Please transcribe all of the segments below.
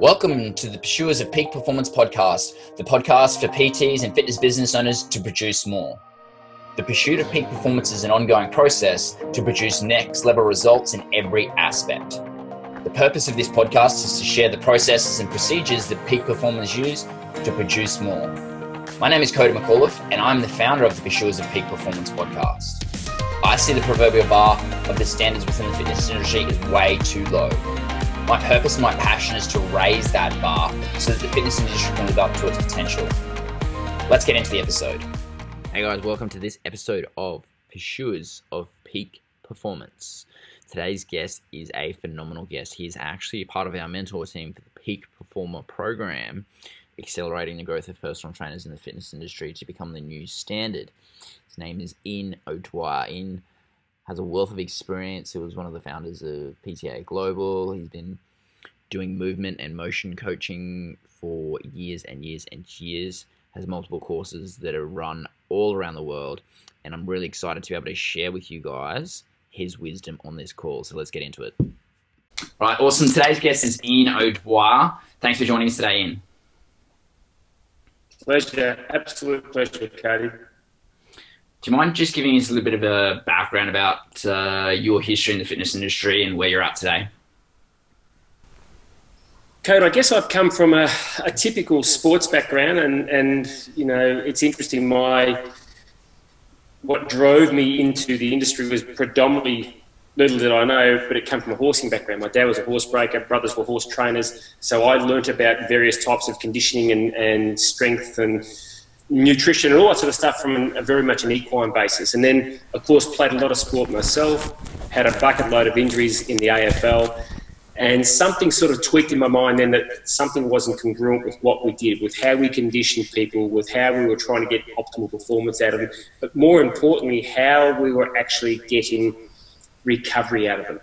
Welcome to the Pursuers of Peak Performance podcast, the podcast for PTs and fitness business owners to produce more. The pursuit of peak performance is an ongoing process to produce next level results in every aspect. The purpose of this podcast is to share the processes and procedures that peak performers use to produce more. My name is Cody McAuliffe, and I'm the founder of the Pursuers of Peak Performance podcast. I see the proverbial bar of the standards within the fitness industry is way too low my purpose and my passion is to raise that bar so that the fitness industry can live up to its potential. Let's get into the episode. Hey guys, welcome to this episode of Pursuers of Peak Performance. Today's guest is a phenomenal guest. He is actually a part of our mentor team for the Peak Performer program, accelerating the growth of personal trainers in the fitness industry to become the new standard. His name is Ian O'Dwyer. Ian has a wealth of experience. He was one of the founders of PTA Global. He's been doing movement and motion coaching for years and years and years. Has multiple courses that are run all around the world, and I'm really excited to be able to share with you guys his wisdom on this call. So let's get into it. All right, awesome. Today's guest is Ian O'Dwyer. Thanks for joining us today, Ian. Pleasure, absolute pleasure, Cody. Do you mind just giving us a little bit of a background about uh, your history in the fitness industry and where you're at today? Code, I guess I've come from a, a, typical sports background, and, and you know it's interesting. My what drove me into the industry was predominantly little did I know, but it came from a horsing background. My dad was a horse breaker, brothers were horse trainers, so I learnt about various types of conditioning and, and strength and nutrition and all that sort of stuff from a very much an equine basis. And then, of course, played a lot of sport myself, had a bucket load of injuries in the AFL, and something sort of tweaked in my mind then that something wasn't congruent with what we did, with how we conditioned people, with how we were trying to get optimal performance out of them, but more importantly, how we were actually getting recovery out of them.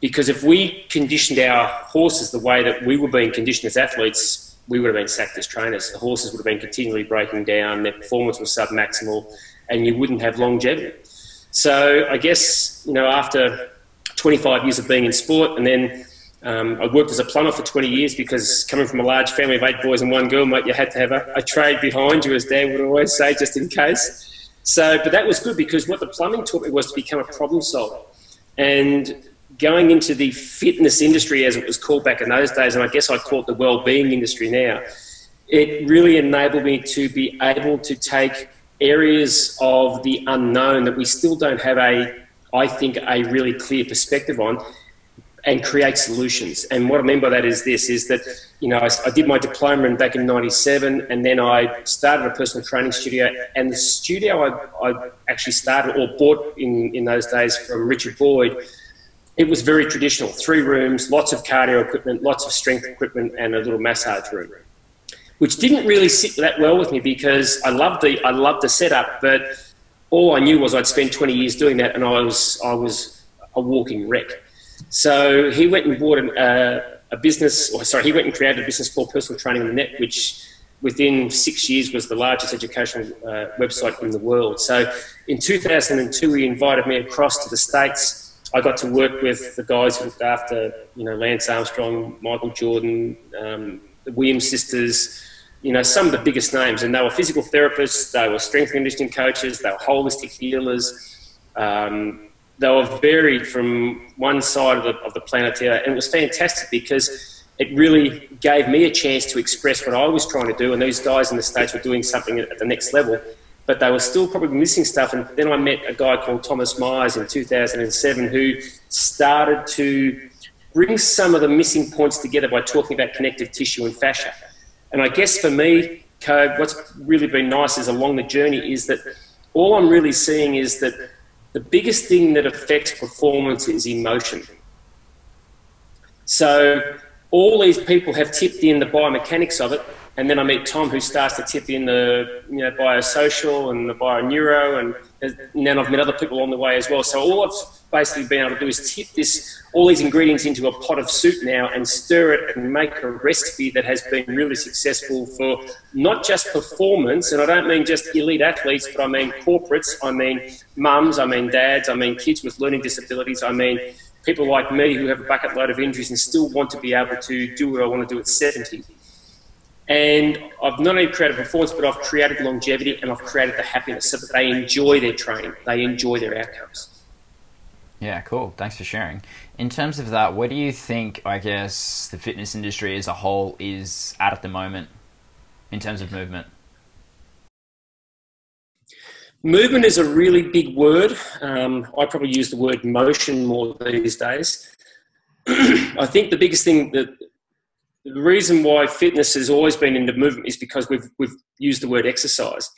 Because if we conditioned our horses the way that we were being conditioned as athletes, we would have been sacked as trainers. The horses would have been continually breaking down, their performance was submaximal, and you wouldn't have longevity. So I guess, you know, after 25 years of being in sport, and then um, I worked as a plumber for 20 years because coming from a large family of eight boys and one girl, mate, you had to have a, a trade behind you, as Dad would always say, just in case. So, but that was good because what the plumbing taught me was to become a problem solver. And going into the fitness industry, as it was called back in those days, and I guess I call it the well-being industry now, it really enabled me to be able to take areas of the unknown that we still don't have a, I think, a really clear perspective on, and create solutions. And what I mean by that is this: is that you know I, I did my diploma in back in '97, and then I started a personal training studio. And the studio I, I actually started or bought in in those days from Richard Boyd it was very traditional three rooms, lots of cardio equipment, lots of strength equipment, and a little massage room, which didn't really sit that well with me because I loved the, I loved the setup, but all I knew was I'd spent 20 years doing that and I was, I was a walking wreck. So he went and bought an, uh, a business, or sorry, he went and created a business called Personal Training on the Net, which within six years was the largest educational uh, website in the world. So in 2002, he invited me across to the States I got to work with the guys who looked after, you know, Lance Armstrong, Michael Jordan, um, the Williams sisters, you know, some of the biggest names. And they were physical therapists, they were strength conditioning coaches, they were holistic healers. Um, they were varied from one side of the, of the planet here. And it was fantastic because it really gave me a chance to express what I was trying to do. And these guys in the States were doing something at the next level but they were still probably missing stuff. And then I met a guy called Thomas Myers in 2007 who started to bring some of the missing points together by talking about connective tissue and fascia. And I guess for me, Code, what's really been nice is along the journey is that all I'm really seeing is that the biggest thing that affects performance is emotion. So all these people have tipped in the biomechanics of it, and then I meet Tom, who starts to tip in the you know biosocial and the bioneuro, and, and then I've met other people along the way as well. So all I've basically been able to do is tip this all these ingredients into a pot of soup now and stir it and make a recipe that has been really successful for not just performance, and I don't mean just elite athletes, but I mean corporates, I mean mums, I mean dads, I mean kids with learning disabilities, I mean people like me who have a bucket load of injuries and still want to be able to do what I want to do at 70. And I've not only created performance, but I've created longevity and I've created the happiness so that they enjoy their training, they enjoy their outcomes. Yeah, cool. Thanks for sharing. In terms of that, where do you think, I guess, the fitness industry as a whole is at at the moment in terms of movement? Movement is a really big word. Um, I probably use the word motion more these days. I think the biggest thing that the reason why fitness has always been into movement is because we've, we've used the word exercise.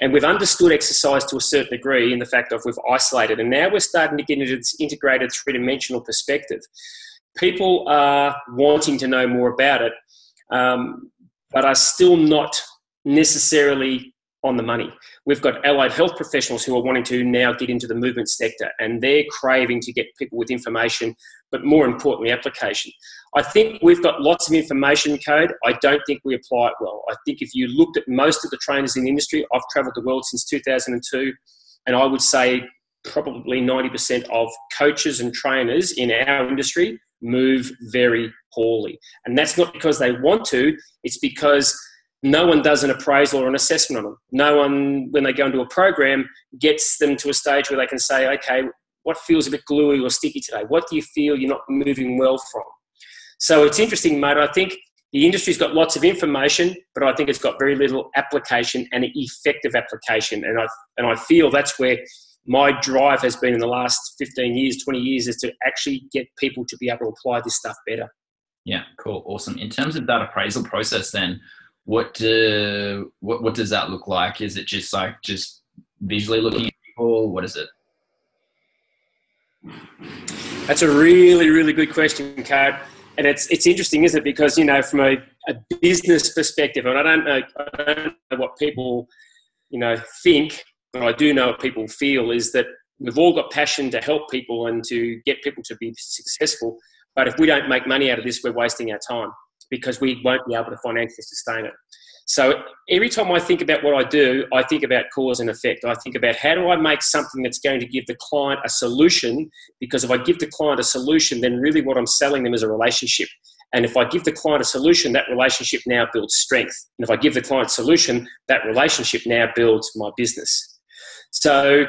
And we've understood exercise to a certain degree in the fact of we've isolated. And now we're starting to get into this integrated three dimensional perspective. People are wanting to know more about it, um, but are still not necessarily on the money. We've got allied health professionals who are wanting to now get into the movement sector and they're craving to get people with information, but more importantly, application. I think we've got lots of information code. I don't think we apply it well. I think if you looked at most of the trainers in the industry, I've traveled the world since 2002, and I would say probably 90% of coaches and trainers in our industry move very poorly. And that's not because they want to, it's because no one does an appraisal or an assessment on them. No one, when they go into a program, gets them to a stage where they can say, okay, what feels a bit gluey or sticky today? What do you feel you're not moving well from? So it's interesting, mate. I think the industry's got lots of information, but I think it's got very little application and effective application. And I, and I feel that's where my drive has been in the last 15 years, 20 years, is to actually get people to be able to apply this stuff better. Yeah, cool, awesome. In terms of that appraisal process, then what do, what what does that look like? Is it just like just visually looking at people? What is it? That's a really really good question, Card. And it's it's interesting, isn't it? Because you know, from a, a business perspective, and I don't know, I don't know what people you know think, but I do know what people feel is that we've all got passion to help people and to get people to be successful. But if we don't make money out of this, we're wasting our time because we won't be able to financially sustain it. So every time I think about what I do, I think about cause and effect. I think about how do I make something that's going to give the client a solution? Because if I give the client a solution, then really what I'm selling them is a relationship. And if I give the client a solution, that relationship now builds strength. And if I give the client a solution, that relationship now builds my business. So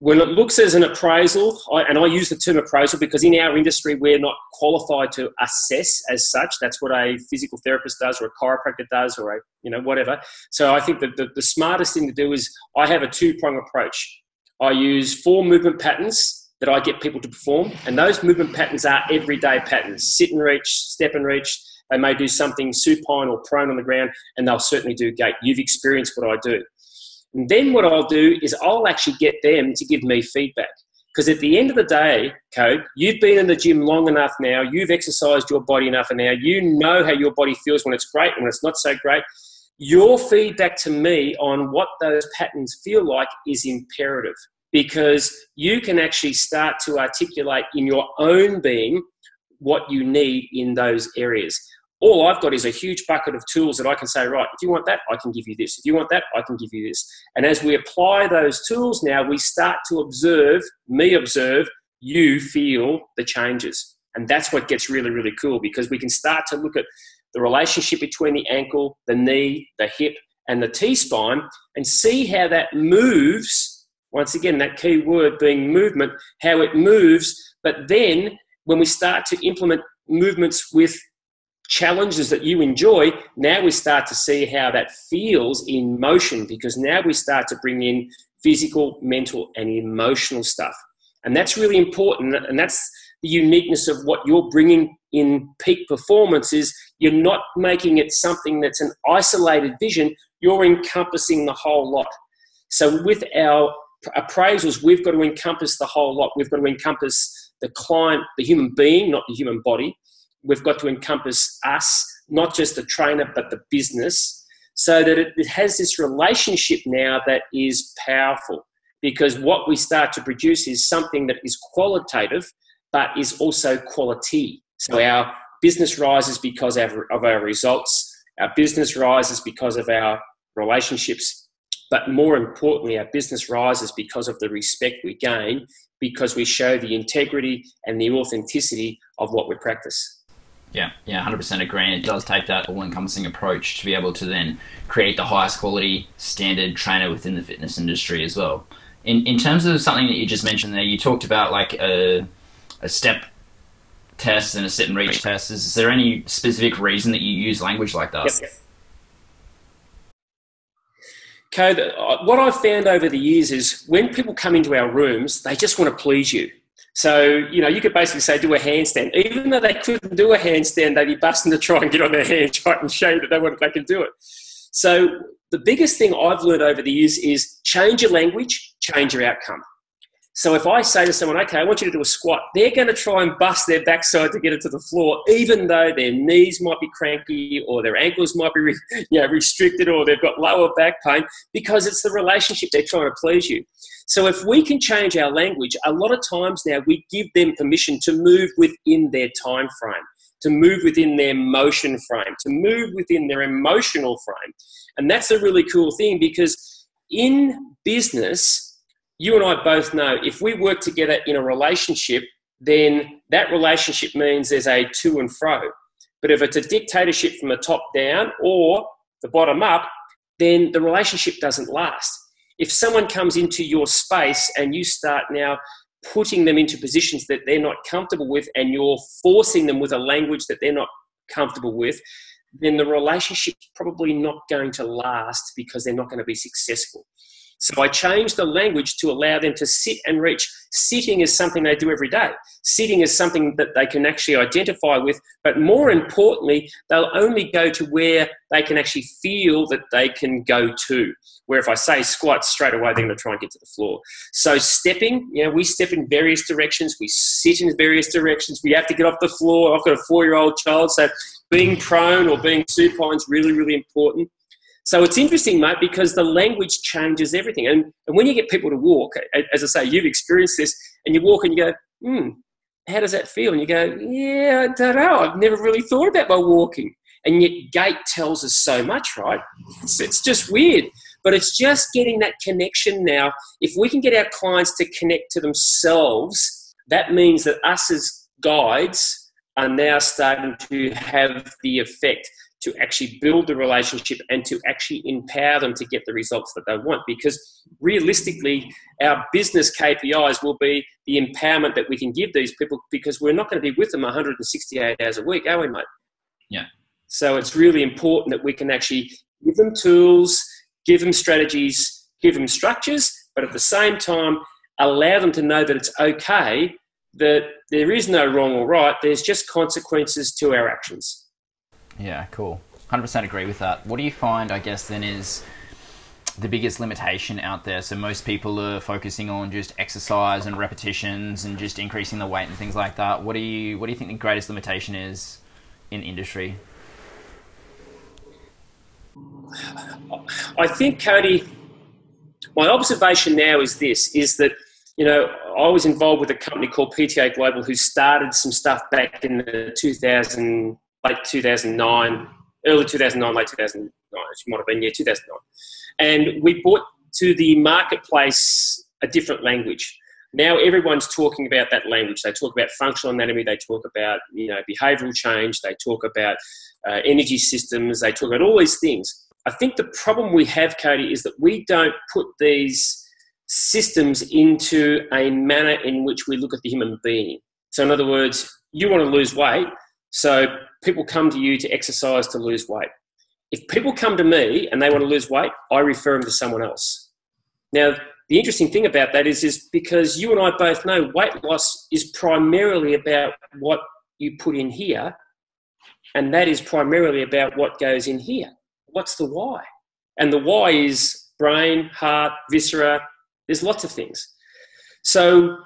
when it looks as an appraisal, and I use the term appraisal because in our industry we're not qualified to assess as such. That's what a physical therapist does, or a chiropractor does, or a you know whatever. So I think that the, the smartest thing to do is I have a two prong approach. I use four movement patterns that I get people to perform, and those movement patterns are everyday patterns: sit and reach, step and reach. They may do something supine or prone on the ground, and they'll certainly do gait. You've experienced what I do. And then what I'll do is I'll actually get them to give me feedback. Because at the end of the day, Code, you've been in the gym long enough now, you've exercised your body enough and now, you know how your body feels when it's great and when it's not so great. Your feedback to me on what those patterns feel like is imperative because you can actually start to articulate in your own being what you need in those areas all I've got is a huge bucket of tools that I can say, right, if you want that, I can give you this. If you want that, I can give you this. And as we apply those tools now, we start to observe, me observe, you feel the changes. And that's what gets really, really cool because we can start to look at the relationship between the ankle, the knee, the hip, and the T spine and see how that moves. Once again, that key word being movement, how it moves. But then when we start to implement movements with challenges that you enjoy, now we start to see how that feels in motion because now we start to bring in physical, mental, and emotional stuff. And that's really important. And that's the uniqueness of what you're bringing in peak performance is you're not making it something that's an isolated vision, you're encompassing the whole lot. So with our appraisals, we've got to encompass the whole lot. We've got to encompass the client, the human being, not the human body we've got to encompass us, not just the trainer, but the business, so that it, it has this relationship now that is powerful. Because what we start to produce is something that is qualitative, but is also quality. So our business rises because of our results, our business rises because of our relationships, But more importantly, our business rises because of the respect we gain because we show the integrity and the authenticity of what we practice. Yeah, yeah, 100% agree. And it does take that all encompassing approach to be able to then create the highest quality standard trainer within the fitness industry as well. In, in terms of something that you just mentioned there, you talked about like a, a step test and a sit and reach test. Is, is there any specific reason that you use language like that? Yep. Code, uh, what I've found over the years is when people come into our rooms, they just want to please you. So, you know, you could basically say, do a handstand. Even though they couldn't do a handstand, they'd be busting to try and get on their hands right and show that they, want, they can do it. So, the biggest thing I've learned over the years is change your language, change your outcome. So if I say to someone, okay, I want you to do a squat, they're going to try and bust their backside to get it to the floor, even though their knees might be cranky or their ankles might be you know, restricted or they've got lower back pain because it's the relationship they're trying to please you. So if we can change our language, a lot of times now we give them permission to move within their time frame, to move within their motion frame, to move within their emotional frame. And that's a really cool thing because in business, you and I both know if we work together in a relationship, then that relationship means there's a to and fro. But if it's a dictatorship from the top down or the bottom up, then the relationship doesn't last. If someone comes into your space and you start now putting them into positions that they're not comfortable with and you're forcing them with a language that they're not comfortable with, then the relationship's probably not going to last because they're not going to be successful. So I changed the language to allow them to sit and reach. Sitting is something they do every day. Sitting is something that they can actually identify with, but more importantly, they'll only go to where they can actually feel that they can go to. Where if I say squat straight away, they're going to try and get to the floor. So stepping, you know, we step in various directions. We sit in various directions. We have to get off the floor. I've got a four-year-old child, so being prone or being supine is really, really important. So it's interesting, mate, because the language changes everything. And, and when you get people to walk, as I say, you've experienced this, and you walk and you go, hmm, how does that feel? And you go, yeah, I don't know. I've never really thought about my walking. And yet, gait tells us so much, right? It's, it's just weird. But it's just getting that connection now. If we can get our clients to connect to themselves, that means that us as guides are now starting to have the effect to actually build the relationship and to actually empower them to get the results that they want. Because realistically, our business KPIs will be the empowerment that we can give these people because we're not going to be with them 168 hours a week, are we, mate? Yeah. So it's really important that we can actually give them tools, give them strategies, give them structures, but at the same time, allow them to know that it's okay, that there is no wrong or right, there's just consequences to our actions. Yeah, cool. 100% agree with that. What do you find, I guess, then is the biggest limitation out there? So most people are focusing on just exercise and repetitions and just increasing the weight and things like that. What do you what do you think the greatest limitation is in industry? I think Cody my observation now is this is that you know I was involved with a company called PTA Global who started some stuff back in the 2000 late 2009, early 2009, late 2009, it might have been, yeah, 2009. And we brought to the marketplace a different language. Now everyone's talking about that language. They talk about functional anatomy. They talk about you know behavioural change. They talk about uh, energy systems. They talk about all these things. I think the problem we have, Cody, is that we don't put these systems into a manner in which we look at the human being. So, in other words, you want to lose weight, so people come to you to exercise to lose weight. If people come to me and they want to lose weight, I refer them to someone else. Now, the interesting thing about that is, is because you and I both know weight loss is primarily about what you put in here, and that is primarily about what goes in here. What's the why? And the why is brain, heart, viscera, there's lots of things. So,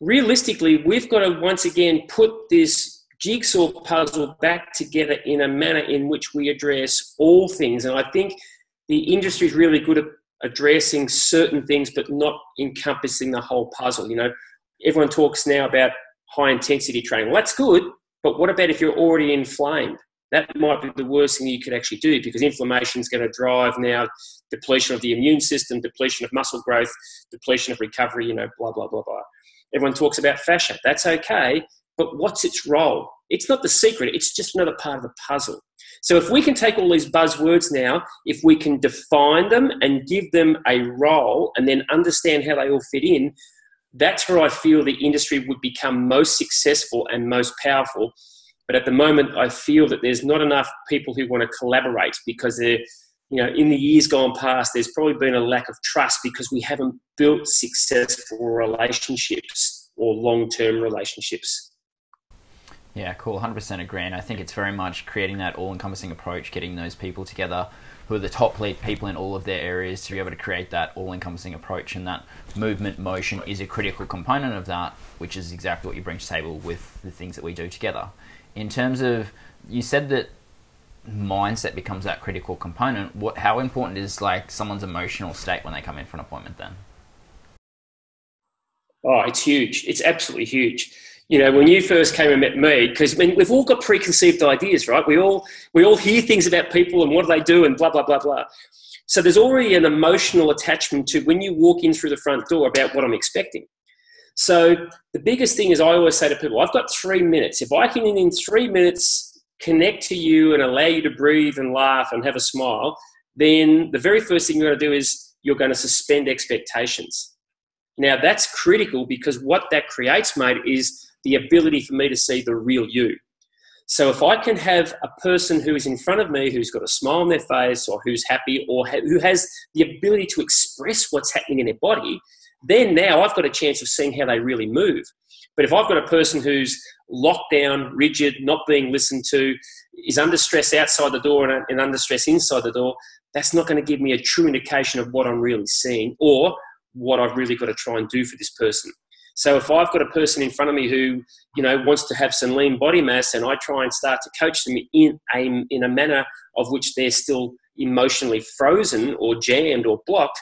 realistically, we've got to once again put this jigsaw puzzle back together in a manner in which we address all things. And I think the industry is really good at addressing certain things, but not encompassing the whole puzzle. You know, everyone talks now about high intensity training. Well, that's good, but what about if you're already inflamed? that might be the worst thing you could actually do because inflammation is going to drive now depletion of the immune system, depletion of muscle growth, depletion of recovery, you know, blah, blah, blah, blah. Everyone talks about fascia. That's okay, but what's its role? It's not the secret, it's just another part of the puzzle. So if we can take all these buzzwords now, if we can define them and give them a role and then understand how they all fit in, that's where I feel the industry would become most successful and most powerful. But at the moment, I feel that there's not enough people who want to collaborate because they're, you know, in the years gone past, there's probably been a lack of trust because we haven't built successful relationships or long term relationships. Yeah, cool. 100% agree. And I think it's very much creating that all encompassing approach, getting those people together who are the top lead people in all of their areas to be able to create that all encompassing approach. And that movement motion is a critical component of that, which is exactly what you bring to table with the things that we do together. In terms of, you said that mindset becomes that critical component. What, how important is like someone's emotional state when they come in for an appointment then? Oh, it's huge. It's absolutely huge you know, when you first came and met me, because I mean, we've all got preconceived ideas, right? We all we all hear things about people and what do they do and blah blah blah blah. So there's already an emotional attachment to when you walk in through the front door about what I'm expecting. So the biggest thing is I always say to people, I've got three minutes. If I can in three minutes connect to you and allow you to breathe and laugh and have a smile, then the very first thing you're going to do is you're going to suspend expectations. Now that's critical because what that creates, mate, is the ability for me to see the real you. So if I can have a person who is in front of me who's got a smile on their face or who's happy or ha- who has the ability to express what's happening in their body, then now I've got a chance of seeing how they really move. But if I've got a person who's locked down, rigid, not being listened to, is under stress outside the door and, and under stress inside the door, that's not going to give me a true indication of what I'm really seeing or what I've really got to try and do for this person. So if I've got a person in front of me who, you know, wants to have some lean body mass and I try and start to coach them in a, in a manner of which they're still emotionally frozen or jammed or blocked,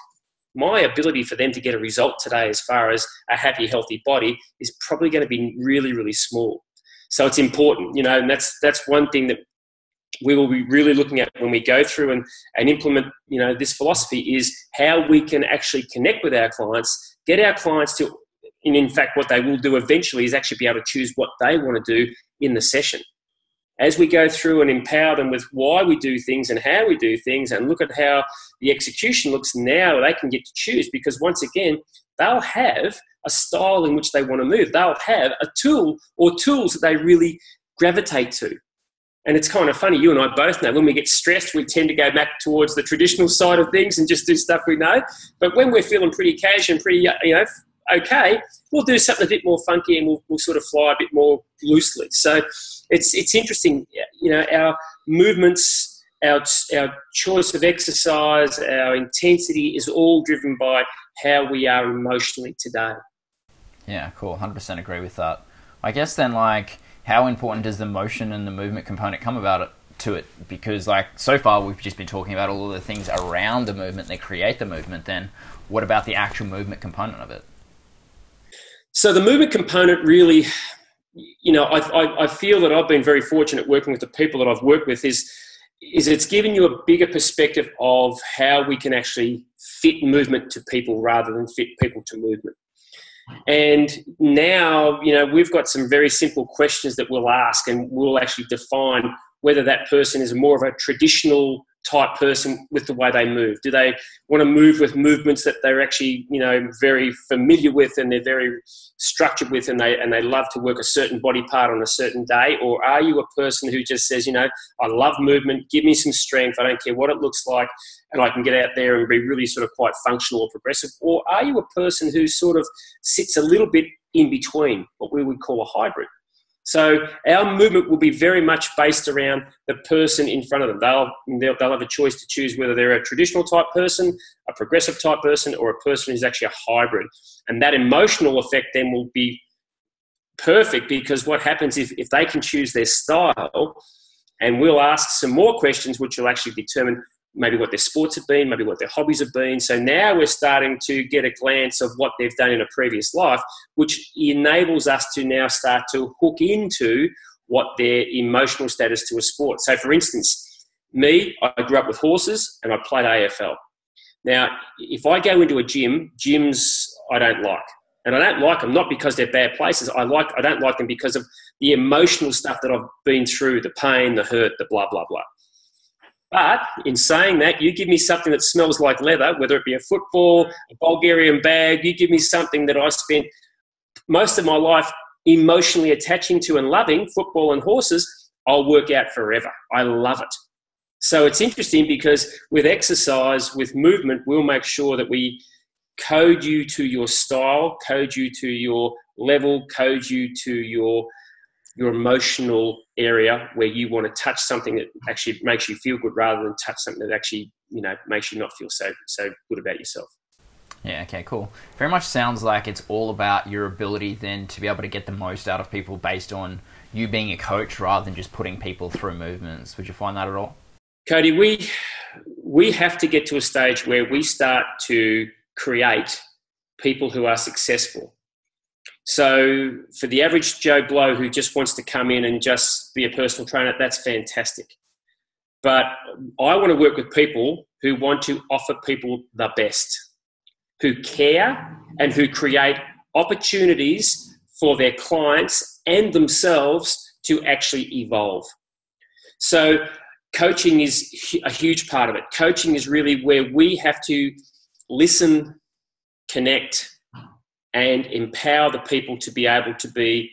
my ability for them to get a result today as far as a happy, healthy body is probably going to be really, really small. So it's important, you know, and that's that's one thing that we will be really looking at when we go through and, and implement, you know, this philosophy is how we can actually connect with our clients, get our clients to and in fact, what they will do eventually is actually be able to choose what they want to do in the session. As we go through and empower them with why we do things and how we do things, and look at how the execution looks now, they can get to choose because once again, they'll have a style in which they want to move. They'll have a tool or tools that they really gravitate to. And it's kind of funny, you and I both know when we get stressed, we tend to go back towards the traditional side of things and just do stuff we know. But when we're feeling pretty cash and pretty, uh, you know, okay, we'll do something a bit more funky and we'll, we'll sort of fly a bit more loosely. So it's, it's interesting, you know, our movements, our, our choice of exercise, our intensity is all driven by how we are emotionally today. Yeah, cool. 100% agree with that. I guess then, like, how important does the motion and the movement component come about it to it? Because, like, so far we've just been talking about all of the things around the movement that create the movement. Then, what about the actual movement component of it? So the movement component really, you know, I, I, I, feel that I've been very fortunate working with the people that I've worked with is, is it's given you a bigger perspective of how we can actually fit movement to people rather than fit people to movement. And now, you know, we've got some very simple questions that we'll ask and we'll actually define whether that person is more of a traditional type person with the way they move? Do they want to move with movements that they're actually, you know, very familiar with and they're very structured with and they and they love to work a certain body part on a certain day? Or are you a person who just says, you know, I love movement, give me some strength, I don't care what it looks like, and I can get out there and be really sort of quite functional or progressive? Or are you a person who sort of sits a little bit in between, what we would call a hybrid? So our movement will be very much based around the person in front of them. They'll, they'll, they'll have a choice to choose whether they're a traditional type person, a progressive type person, or a person who's actually a hybrid. And that emotional effect then will be perfect because what happens if, if they can choose their style, and we'll ask some more questions which will actually determine maybe what their sports have been, maybe what their hobbies have been. So now we're starting to get a glance of what they've done in a previous life, which enables us to now start to hook into what their emotional status to a sport. So, for instance, me, I grew up with horses and I played AFL. Now, if I go into a gym, gyms I don't like. And I don't like them not because they're bad places. I like I don't like them because of the emotional stuff that I've been through, the pain, the hurt, the blah blah blah. But in saying that, you give me something that smells like leather, whether it be a football, a Bulgarian bag, you give me something that I spent most of my life emotionally attaching to and loving, football and horses, I'll work out forever. I love it. So it's interesting because with exercise, with movement, we'll make sure that we code you to your style, code you to your level, code you to your your emotional area where you want to touch something that actually makes you feel good rather than touch something that actually you know makes you not feel so so good about yourself. Yeah okay cool. Very much sounds like it's all about your ability then to be able to get the most out of people based on you being a coach rather than just putting people through movements. Would you find that at all? Cody we we have to get to a stage where we start to create people who are successful so for the average Joe Blow who just wants to come in and just be a personal trainer, that's fantastic. But I want to work with people who want to offer people the best, who care and who create opportunities for their clients and themselves to actually evolve. So coaching is a huge part of it. Coaching is really where we have to listen, connect, and empower the people to be able to be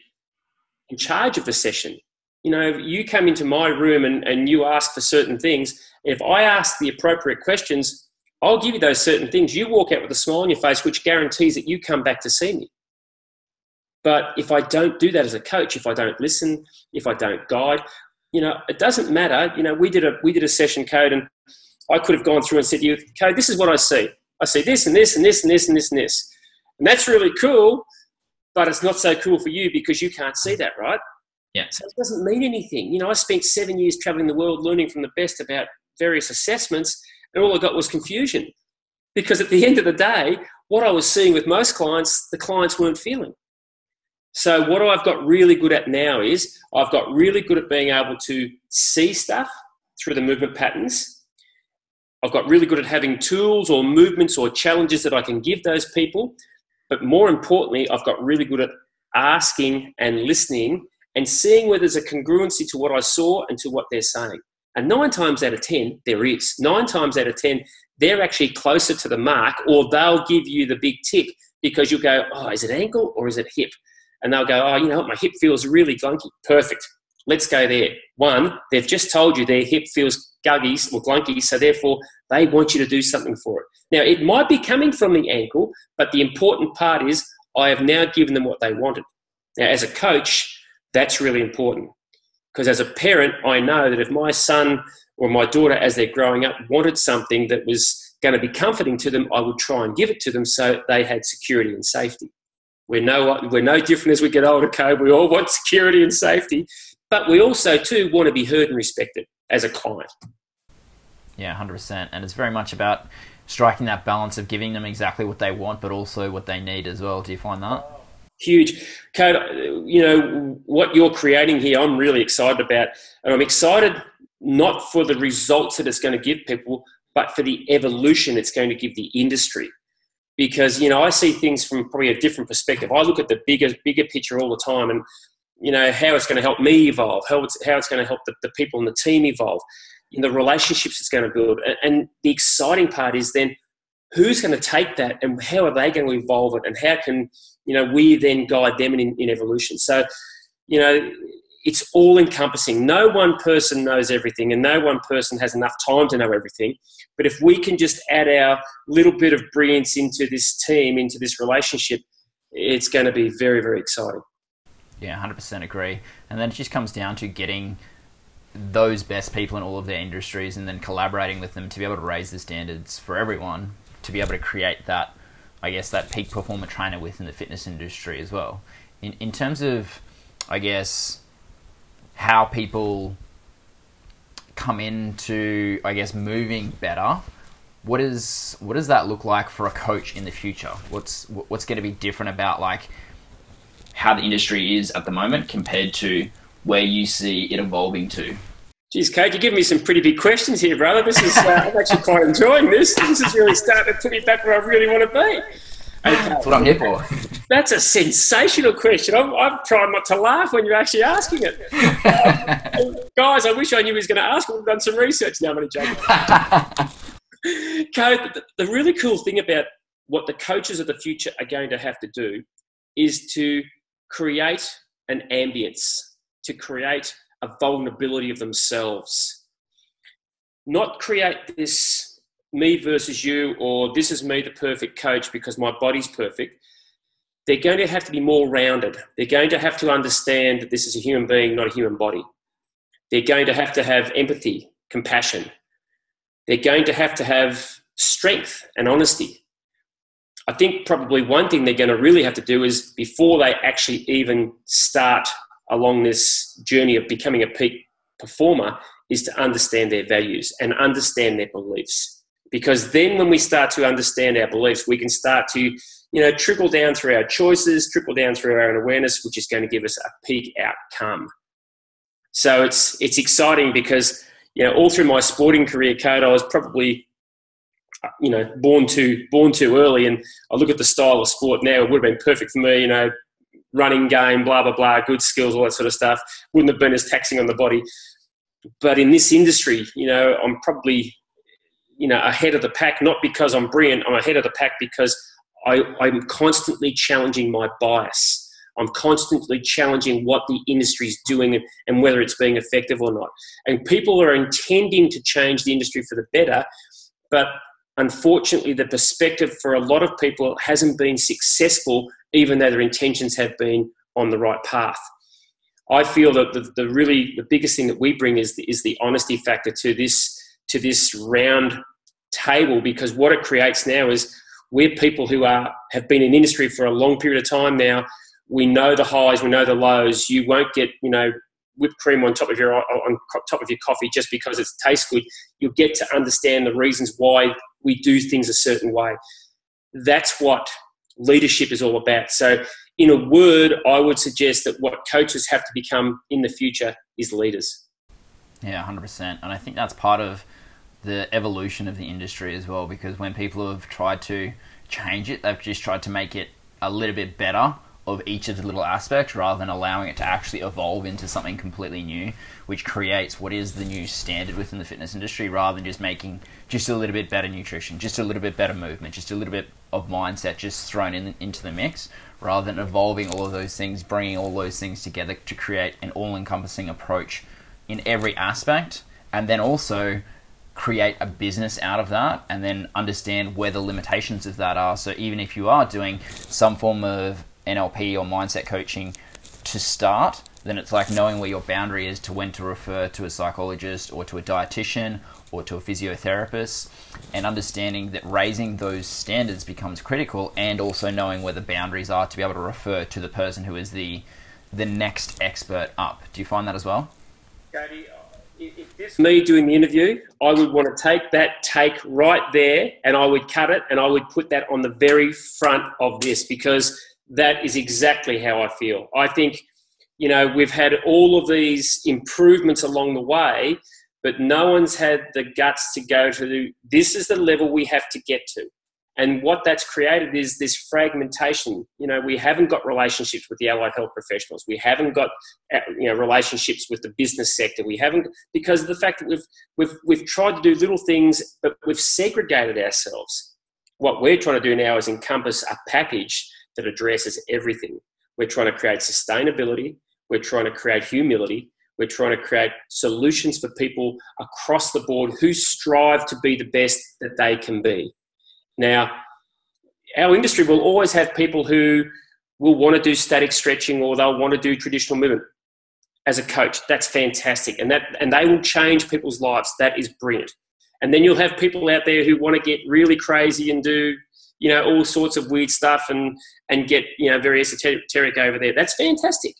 in charge of the session. You know, you come into my room and, and you ask for certain things. If I ask the appropriate questions, I'll give you those certain things. You walk out with a smile on your face, which guarantees that you come back to see me. But if I don't do that as a coach, if I don't listen, if I don't guide, you know, it doesn't matter. You know, we did a we did a session code, and I could have gone through and said to you, "Code, this is what I see. I see this and this and this and this and this and this." And that's really cool, but it's not so cool for you because you can't see that, right? Yeah. So it doesn't mean anything. You know, I spent seven years traveling the world learning from the best about various assessments, and all I got was confusion. Because at the end of the day, what I was seeing with most clients, the clients weren't feeling. So, what I've got really good at now is I've got really good at being able to see stuff through the movement patterns. I've got really good at having tools or movements or challenges that I can give those people but more importantly, I've got really good at asking and listening and seeing whether there's a congruency to what I saw and to what they're saying. And nine times out of 10, there is. Nine times out of 10, they're actually closer to the mark, or they'll give you the big tip because you'll go, Oh, is it ankle or is it hip? And they'll go, Oh, you know what? My hip feels really glunky. Perfect. Let's go there. One, they've just told you their hip feels guggies or glunky, so therefore they want you to do something for it. Now, it might be coming from the ankle, but the important part is I have now given them what they wanted. Now, as a coach, that's really important because as a parent, I know that if my son or my daughter, as they're growing up, wanted something that was going to be comforting to them, I would try and give it to them so they had security and safety. We're no, we're no different as we get older, Code. We all want security and safety, but we also, too, want to be heard and respected as a client. Yeah, 100%. And it's very much about striking that balance of giving them exactly what they want, but also what they need as well. Do you find that? Huge. Code, you know, what you're creating here, I'm really excited about. And I'm excited not for the results that it's going to give people, but for the evolution it's going to give the industry. Because, you know, I see things from probably a different perspective. I look at the bigger, bigger picture all the time and, you know, how it's going to help me evolve, how it's, how it's going to help the, the people in the team evolve in the relationships it's going to build. And the exciting part is then who's going to take that and how are they going to evolve it and how can you know we then guide them in, in evolution. So you know it's all encompassing. No one person knows everything and no one person has enough time to know everything. But if we can just add our little bit of brilliance into this team into this relationship it's going to be very very exciting yeah 100% agree and then it just comes down to getting those best people in all of their industries and then collaborating with them to be able to raise the standards for everyone to be able to create that I guess that peak performer trainer within the fitness industry as well. In in terms of I guess how people come into I guess moving better what is what does that look like for a coach in the future what's what's going to be different about like how the industry is at the moment compared to where you see it evolving to? Geez, Kate, you're giving me some pretty big questions here, brother. This is, uh, I'm actually quite enjoying this. This is really starting to put me back where I really want to be. Okay. That's what I'm here for. That's a sensational question. I'm, I'm, trying not to laugh when you're actually asking it. Um, guys, I wish I knew he was going to ask. We've done some research now. I'm going to joke. Kate, the, the really cool thing about what the coaches of the future are going to have to do is to create an ambience, to create a vulnerability of themselves. Not create this me versus you or this is me, the perfect coach, because my body's perfect. They're going to have to be more rounded. They're going to have to understand that this is a human being, not a human body. They're going to have to have empathy, compassion. They're going to have to have strength and honesty. I think probably one thing they're going to really have to do is before they actually even start along this journey of becoming a peak performer is to understand their values and understand their beliefs. Because then when we start to understand our beliefs, we can start to, you know, trickle down through our choices, trickle down through our own awareness, which is going to give us a peak outcome. So it's it's exciting because, you know, all through my sporting career code, I was probably you know born too born too early and I look at the style of sport now it would have been perfect for me you know running game, blah, blah, blah, good skills, all that sort of stuff. Wouldn't have been as taxing on the body. But in this industry, you know, I'm probably, you know, ahead of the pack, not because I'm brilliant, I'm ahead of the pack because I, I'm constantly challenging my bias. I'm constantly challenging what the industry is doing and, and whether it's being effective or not. And people are intending to change the industry for the better, but unfortunately, the perspective for a lot of people hasn't been successful even though their intentions have been on the right path. I feel that the, the really the biggest thing that we bring is the, is the honesty factor to this to this round table because what it creates now is we're people who are have been in industry for a long period of time now. We know the highs, we know the lows. You won't get you know whipped cream on top of your on top of your coffee just because it tastes good. You'll get to understand the reasons why we do things a certain way. That's what leadership is all about. So, in a word, I would suggest that what coaches have to become in the future is leaders. Yeah, 100%. And I think that's part of the evolution of the industry as well, because when people have tried to change it, they've just tried to make it a little bit better of each of the little aspects rather than allowing it to actually evolve into something completely new, which creates what is the new standard within the fitness industry rather than just making just a little bit better nutrition, just a little bit better movement, just a little bit of mindset just thrown in, into the mix rather than evolving all of those things, bringing all those things together to create an all encompassing approach in every aspect and then also create a business out of that and then understand where the limitations of that are. So even if you are doing some form of NLP or mindset coaching to start, then it's like knowing where your boundary is to when to refer to a psychologist or to a dietitian or to a physiotherapist and understanding that raising those standards becomes critical and also knowing where the boundaries are to be able to refer to the person who is the the next expert up. Do you find that as well? Cody, uh, if this me doing the interview, I would want to take that take right there and I would cut it and I would put that on the very front of this because that is exactly how I feel. I think, you know, we've had all of these improvements along the way, but no one's had the guts to go to this is the level we have to get to. And what that's created is this fragmentation. You know, we haven't got relationships with the allied health professionals. We haven't got uh, you know relationships with the business sector. We haven't because of the fact that we've we've we've tried to do little things, but we've segregated ourselves. What we're trying to do now is encompass a package that addresses everything. We're trying to create sustainability. We're trying to create humility. We're trying to create solutions for people across the board who strive to be the best that they can be. Now, our industry will always have people who will want to do static stretching or they'll want to do traditional movement as a coach. That's fantastic. And that and they will change people's lives. That is brilliant. And then you'll have people out there who want to get really crazy and do you know, all sorts of weird stuff and, and get, you know, very esoteric over there. That's fantastic.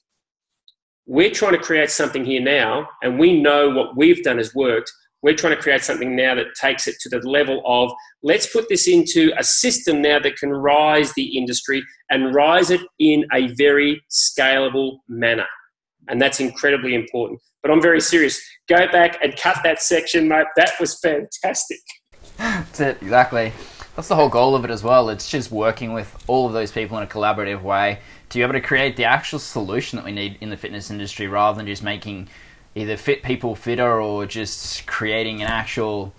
We're trying to create something here now, and we know what we've done has worked. We're trying to create something now that takes it to the level of let's put this into a system now that can rise the industry and rise it in a very scalable manner. And that's incredibly important. But I'm very serious. Go back and cut that section, mate. That was fantastic. That's it, exactly. That's the whole goal of it as well. It's just working with all of those people in a collaborative way to be able to create the actual solution that we need in the fitness industry rather than just making either fit people fitter or just creating an actual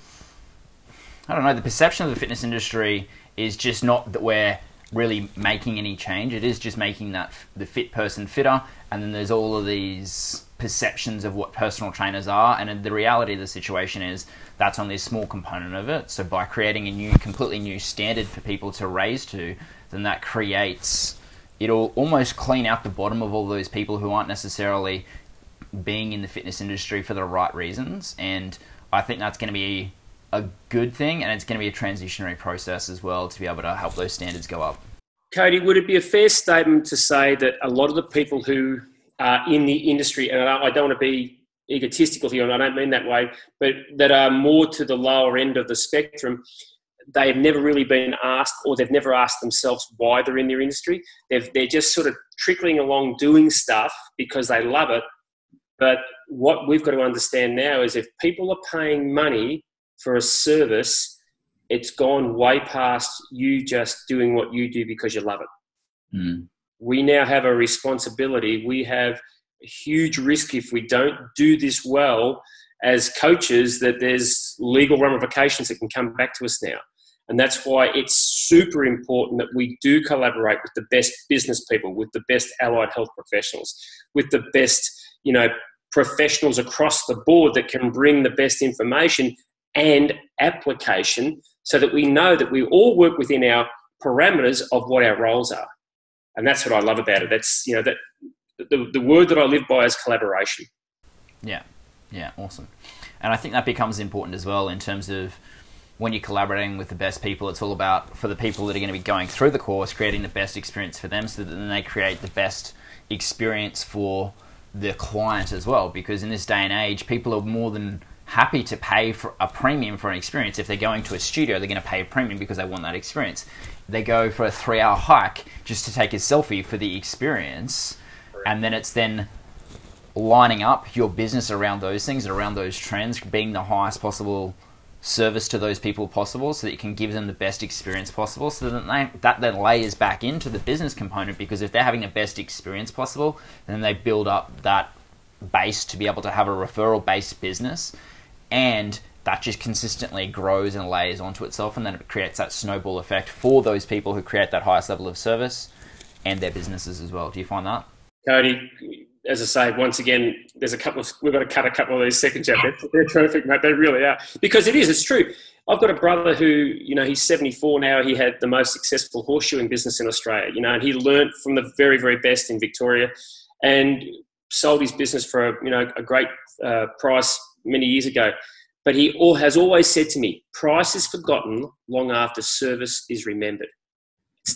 I don't know, the perception of the fitness industry is just not that we're really making any change. It is just making that the fit person fitter, and then there's all of these perceptions of what personal trainers are. And the reality of the situation is that's only a small component of it. So by creating a new, completely new standard for people to raise to, then that creates it'll almost clean out the bottom of all those people who aren't necessarily being in the fitness industry for the right reasons. And I think that's going to be a good thing, and it's going to be a transitionary process as well to be able to help those standards go up. Cody, would it be a fair statement to say that a lot of the people who are in the industry, and I don't want to be egotistical here, and I don't mean that way, but that are more to the lower end of the spectrum, they have never really been asked, or they've never asked themselves why they're in their industry. They've, they're just sort of trickling along doing stuff because they love it. But what we've got to understand now is if people are paying money for a service, it's gone way past you just doing what you do because you love it. Mm. We now have a responsibility. We have a huge risk if we don't do this well as coaches that there's legal ramifications that can come back to us now. And that's why it's super important that we do collaborate with the best business people, with the best allied health professionals, with the best, you know, professionals across the board that can bring the best information and application so that we know that we all work within our parameters of what our roles are. And that's what I love about it. That's, you know, that the, the word that I live by is collaboration. Yeah, yeah, awesome. And I think that becomes important as well in terms of when you're collaborating with the best people, it's all about for the people that are going to be going through the course, creating the best experience for them so that then they create the best experience for the client as well. Because in this day and age, people are more than happy to pay for a premium for an experience. If they're going to a studio, they're going to pay a premium because they want that experience. They go for a three hour hike just to take a selfie for the experience, and then it's then lining up your business around those things, around those trends, being the highest possible service to those people possible so that you can give them the best experience possible so that they, that then layers back into the business component because if they're having the best experience possible then they build up that base to be able to have a referral based business. And that just consistently grows and layers onto itself, and then it creates that snowball effect for those people who create that highest level of service and their businesses as well. Do you find that? Cody, as I say, once again, there's a couple of we've got to cut a couple of these second chapters. They're terrific, mate. They really are because it is. It's true. I've got a brother who, you know, he's 74 now. He had the most successful horseshoeing business in Australia, you know, and he learned from the very, very best in Victoria, and sold his business for a, you know a great uh, price many years ago. But he has always said to me, price is forgotten long after service is remembered.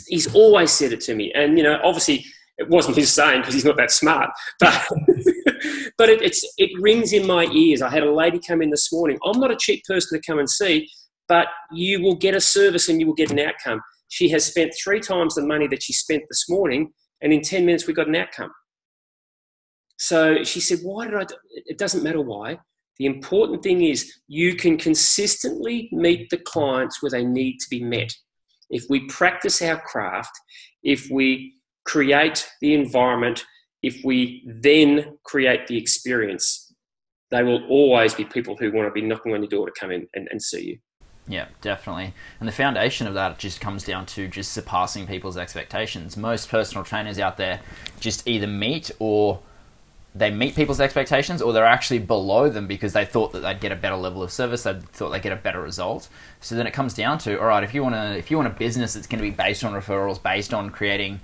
He's always said it to me. And, you know, obviously it wasn't his saying because he's not that smart, but, but it, it's, it rings in my ears. I had a lady come in this morning. I'm not a cheap person to come and see, but you will get a service and you will get an outcome. She has spent three times the money that she spent this morning, and in 10 minutes we got an outcome. So she said, Why did I? Do? It doesn't matter why. The important thing is you can consistently meet the clients where they need to be met. If we practice our craft, if we create the environment, if we then create the experience, they will always be people who want to be knocking on your door to come in and, and see you. Yeah, definitely. And the foundation of that just comes down to just surpassing people's expectations. Most personal trainers out there just either meet or they meet people's expectations or they're actually below them because they thought that they'd get a better level of service they thought they'd get a better result. So then it comes down to all right if you want to if you want a business that's going to be based on referrals based on creating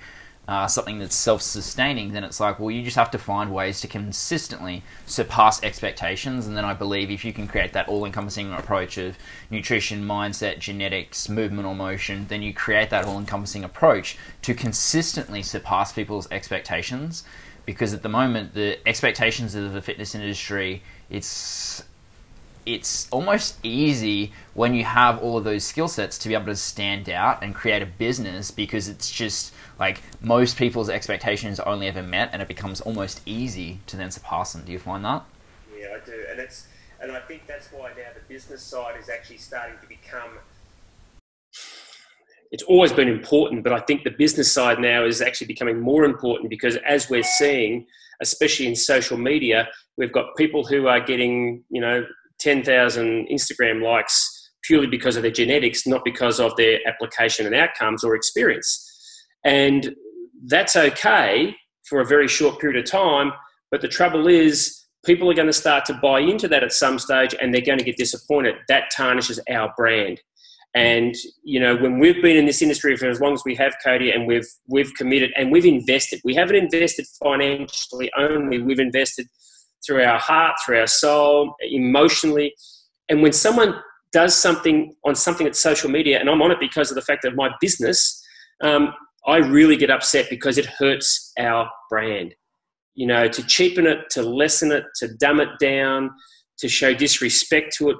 uh, something that's self-sustaining then it's like well you just have to find ways to consistently surpass expectations. And then i believe if you can create that all-encompassing approach of nutrition mindset genetics movement or motion then you create that all-encompassing approach to consistently surpass people's expectations because at the moment the expectations of the fitness industry it's it's almost easy when you have all of those skill sets to be able to stand out and create a business because it's just like most people's expectations are only ever met and it becomes almost easy to then surpass them. Do you find that? Yeah, I do. And it's and I think that's why now the business side is actually starting to become it's always been important, but I think the business side now is actually becoming more important because as we're seeing, especially in social media, we've got people who are getting, you know, 10,000 Instagram likes purely because of their genetics, not because of their application and outcomes or experience. And that's okay for a very short period of time, but the trouble is, people are going to start to buy into that at some stage and they're going to get disappointed. That tarnishes our brand. And you know, when we've been in this industry for as long as we have, Cody, and we've we've committed and we've invested. We haven't invested financially only. We've invested through our heart, through our soul, emotionally. And when someone does something on something at social media, and I'm on it because of the fact of my business, um, I really get upset because it hurts our brand. You know, to cheapen it, to lessen it, to dumb it down, to show disrespect to it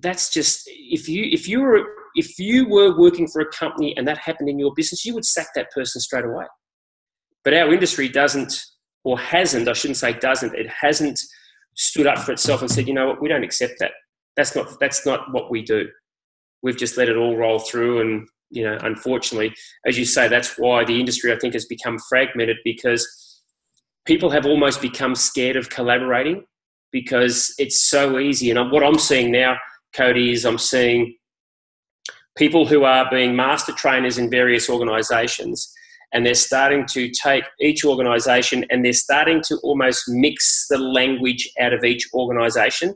that's just if you if you were if you were working for a company and that happened in your business, you would sack that person straight away. But our industry doesn't, or hasn't, I shouldn't say doesn't, it hasn't stood up for itself and said, you know what, we don't accept that. That's not that's not what we do. We've just let it all roll through and you know, unfortunately, as you say, that's why the industry I think has become fragmented because people have almost become scared of collaborating because it's so easy. And what I'm seeing now, Cody, is I'm seeing people who are being master trainers in various organizations and they're starting to take each organization and they're starting to almost mix the language out of each organization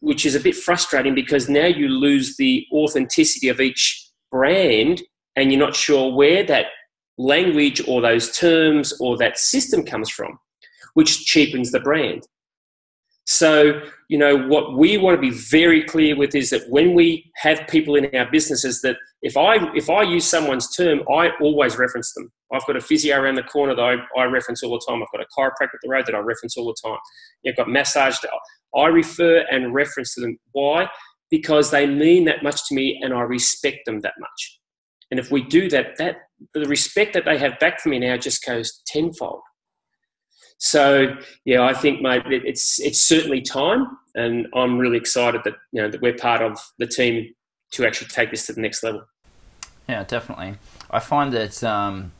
which is a bit frustrating because now you lose the authenticity of each brand and you're not sure where that language or those terms or that system comes from which cheapens the brand so, you know, what we want to be very clear with is that when we have people in our businesses that if I if I use someone's term, I always reference them. I've got a physio around the corner that I, I reference all the time. I've got a chiropractor up the road that I reference all the time. I've got massage. I refer and reference to them. Why? Because they mean that much to me and I respect them that much. And if we do that, that the respect that they have back from me now just goes tenfold. So yeah, I think, mate, it's it's certainly time, and I'm really excited that you know that we're part of the team to actually take this to the next level. Yeah, definitely. I find that um,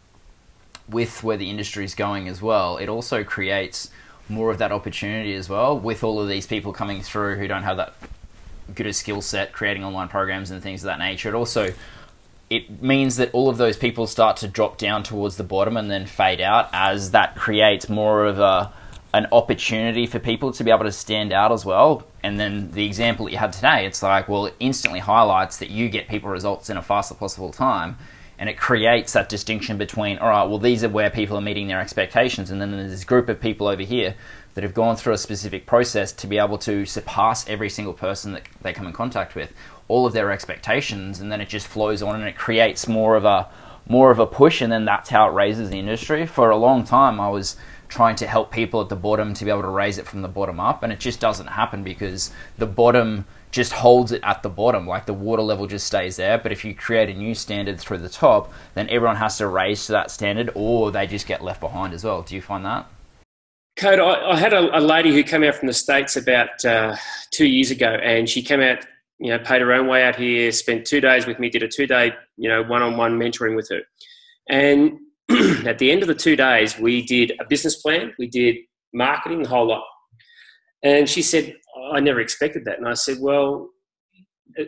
with where the industry is going as well, it also creates more of that opportunity as well. With all of these people coming through who don't have that good a skill set, creating online programs and things of that nature, it also it means that all of those people start to drop down towards the bottom and then fade out as that creates more of a an opportunity for people to be able to stand out as well. And then the example that you had today, it's like, well, it instantly highlights that you get people results in a faster possible time. And it creates that distinction between, all right, well, these are where people are meeting their expectations. And then there's this group of people over here that have gone through a specific process to be able to surpass every single person that they come in contact with all of their expectations, and then it just flows on and it creates more of a more of a push, and then that's how it raises the industry. For a long time, I was trying to help people at the bottom to be able to raise it from the bottom up, and it just doesn't happen because the bottom just holds it at the bottom, like the water level just stays there. But if you create a new standard through the top, then everyone has to raise to that standard, or they just get left behind as well. Do you find that? Code, I, I had a, a, lady who came out from the States about uh, two years ago, and she came out you know, paid her own way out here, spent two days with me, did a two day, you know, one on one mentoring with her. And at the end of the two days, we did a business plan, we did marketing, the whole lot. And she said, I never expected that. And I said, Well,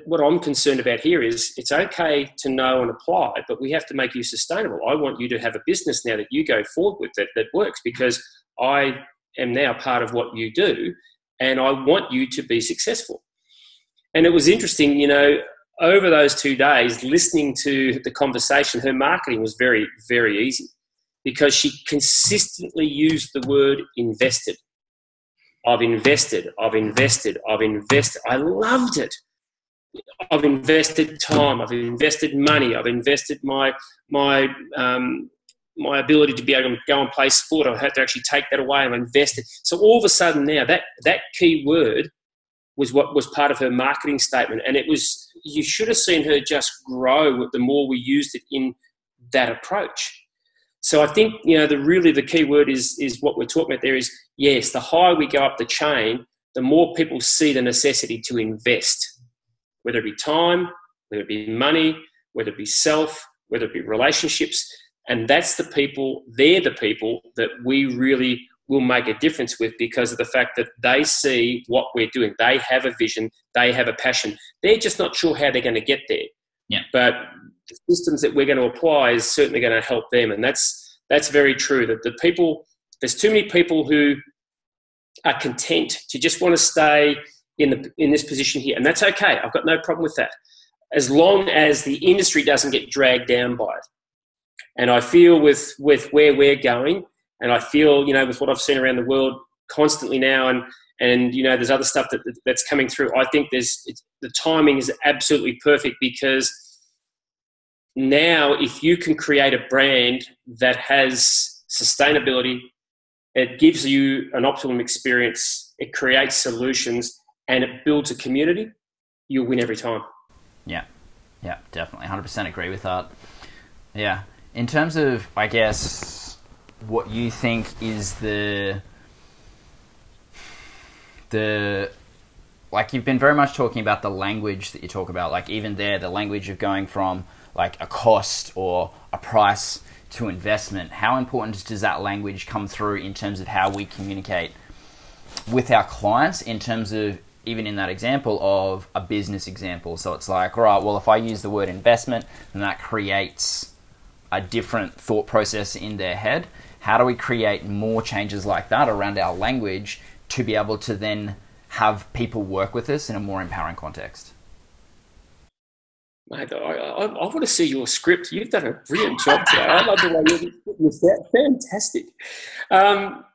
what I'm concerned about here is it's okay to know and apply, but we have to make you sustainable. I want you to have a business now that you go forward with that, that works because I am now part of what you do and I want you to be successful. And it was interesting, you know, over those two days, listening to the conversation, her marketing was very, very easy because she consistently used the word invested. I've invested, I've invested, I've invested. I loved it. I've invested time, I've invested money, I've invested my my um, my ability to be able to go and play sport. I've had to actually take that away and invest it. So all of a sudden now that that key word was what was part of her marketing statement. And it was, you should have seen her just grow the more we used it in that approach. So I think, you know, the really the key word is, is what we're talking about there is, yes, the higher we go up the chain, the more people see the necessity to invest, whether it be time, whether it be money, whether it be self, whether it be relationships. And that's the people, they're the people that we really will make a difference with because of the fact that they see what we're doing. They have a vision, they have a passion. They're just not sure how they're going to get there. Yeah. But the systems that we're going to apply is certainly going to help them. And that's that's very true. That the people there's too many people who are content to just want to stay in the in this position here. And that's okay. I've got no problem with that. As long as the industry doesn't get dragged down by it. And I feel with with where we're going, and I feel, you know, with what I've seen around the world constantly now, and and you know, there's other stuff that, that's coming through. I think there's the timing is absolutely perfect because now, if you can create a brand that has sustainability, it gives you an optimum experience, it creates solutions, and it builds a community, you'll win every time. Yeah, yeah, definitely. 100% agree with that. Yeah. In terms of, I guess, what you think is the the like you've been very much talking about the language that you talk about like even there the language of going from like a cost or a price to investment how important does that language come through in terms of how we communicate with our clients in terms of even in that example of a business example so it's like right well if i use the word investment then that creates a different thought process in their head how do we create more changes like that around our language to be able to then have people work with us in a more empowering context? Mate, I, I, I, want to see your script. You've done a brilliant job today. I love the way you're this that. Fantastic. Um,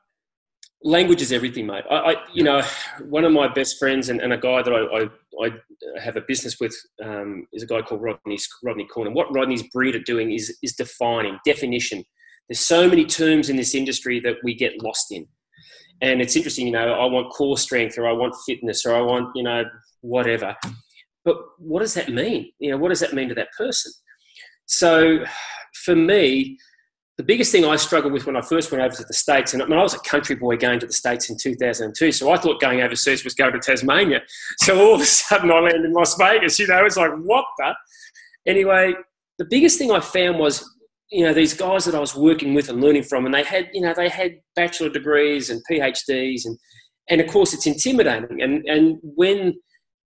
language is everything, mate. I, I, you know, one of my best friends and, and a guy that I, I, I, have a business with um, is a guy called Rodney Rodney Corn. And what Rodney's breed at doing is is defining definition. There's so many terms in this industry that we get lost in. And it's interesting, you know, I want core strength or I want fitness or I want, you know, whatever. But what does that mean? You know, what does that mean to that person? So for me, the biggest thing I struggled with when I first went over to the States, and I, mean, I was a country boy going to the States in 2002, so I thought going overseas was going to Tasmania. So all of a sudden I landed in Las Vegas, you know, it's like, what the? Anyway, the biggest thing I found was you know these guys that I was working with and learning from, and they had you know they had bachelor degrees and PhDs, and and of course it's intimidating. And and when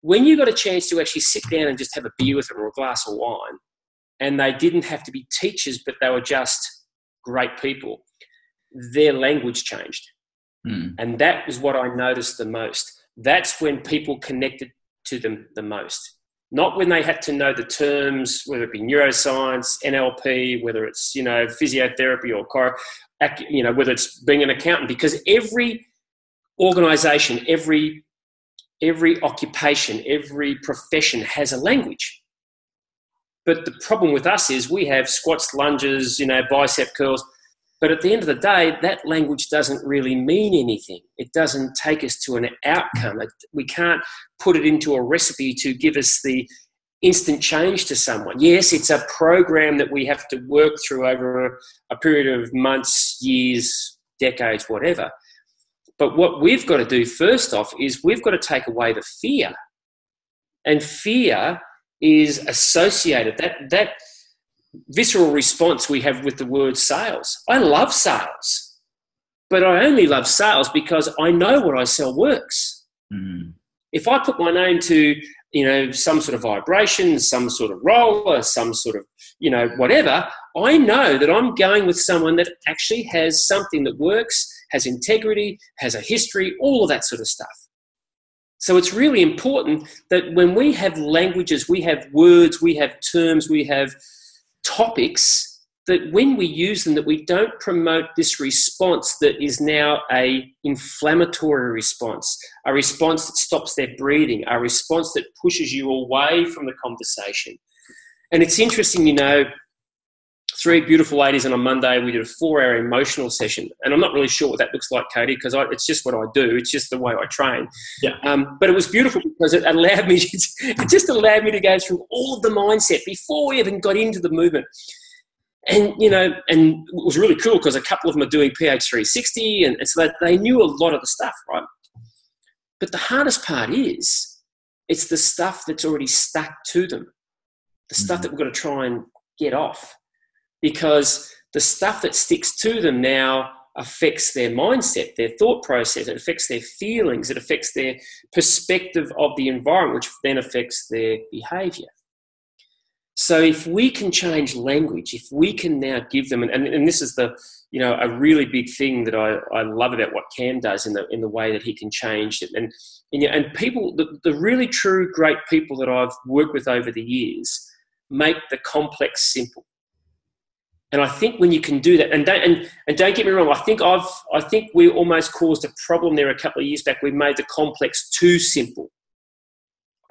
when you got a chance to actually sit down and just have a beer with them or a glass of wine, and they didn't have to be teachers, but they were just great people, their language changed, mm. and that was what I noticed the most. That's when people connected to them the most not when they had to know the terms, whether it be neuroscience, NLP, whether it's you know physiotherapy or car, you know whether it's being an accountant, because every organization, every every occupation, every profession has a language. But the problem with us is we have squats, lunges, you know, bicep curls. But at the end of the day, that language doesn't really mean anything. It doesn't take us to an outcome. We can't put it into a recipe to give us the instant change to someone. Yes, it's a program that we have to work through over a period of months, years, decades, whatever. But what we've got to do first off is we've got to take away the fear. And fear is associated that that visceral response we have with the word sales. I love sales, but I only love sales because I know what I sell works. Mm. If I put my name to you know some sort of vibration, some sort of roller, some sort of you know whatever, I know that I'm going with someone that actually has something that works, has integrity, has a history, all of that sort of stuff. So it's really important that when we have languages, we have words, we have terms, we have topics that when we use them that we don't promote this response that is now a inflammatory response a response that stops their breathing a response that pushes you away from the conversation and it's interesting you know three beautiful ladies, and on Monday we did a four-hour emotional session. And I'm not really sure what that looks like, Cody, because it's just what I do. It's just the way I train. Yeah. Um, but it was beautiful because it allowed me. it just allowed me to go through all of the mindset before we even got into the movement. And you know, and it was really cool because a couple of them are doing PH 360, and, and so they, they knew a lot of the stuff, right? But the hardest part is it's the stuff that's already stuck to them, the stuff mm-hmm. that we've got to try and get off because the stuff that sticks to them now affects their mindset, their thought process, it affects their feelings, it affects their perspective of the environment, which then affects their behavior. So if we can change language, if we can now give them, and, and this is the, you know, a really big thing that I, I love about what Cam does in the in the way that he can change it, and and, and people, the, the really true great people that I've worked with over the years, make the complex simple. And I think when you can do that, and don't and, and don't get me wrong, I think I've I think we almost caused a problem there a couple of years back. We made the complex too simple.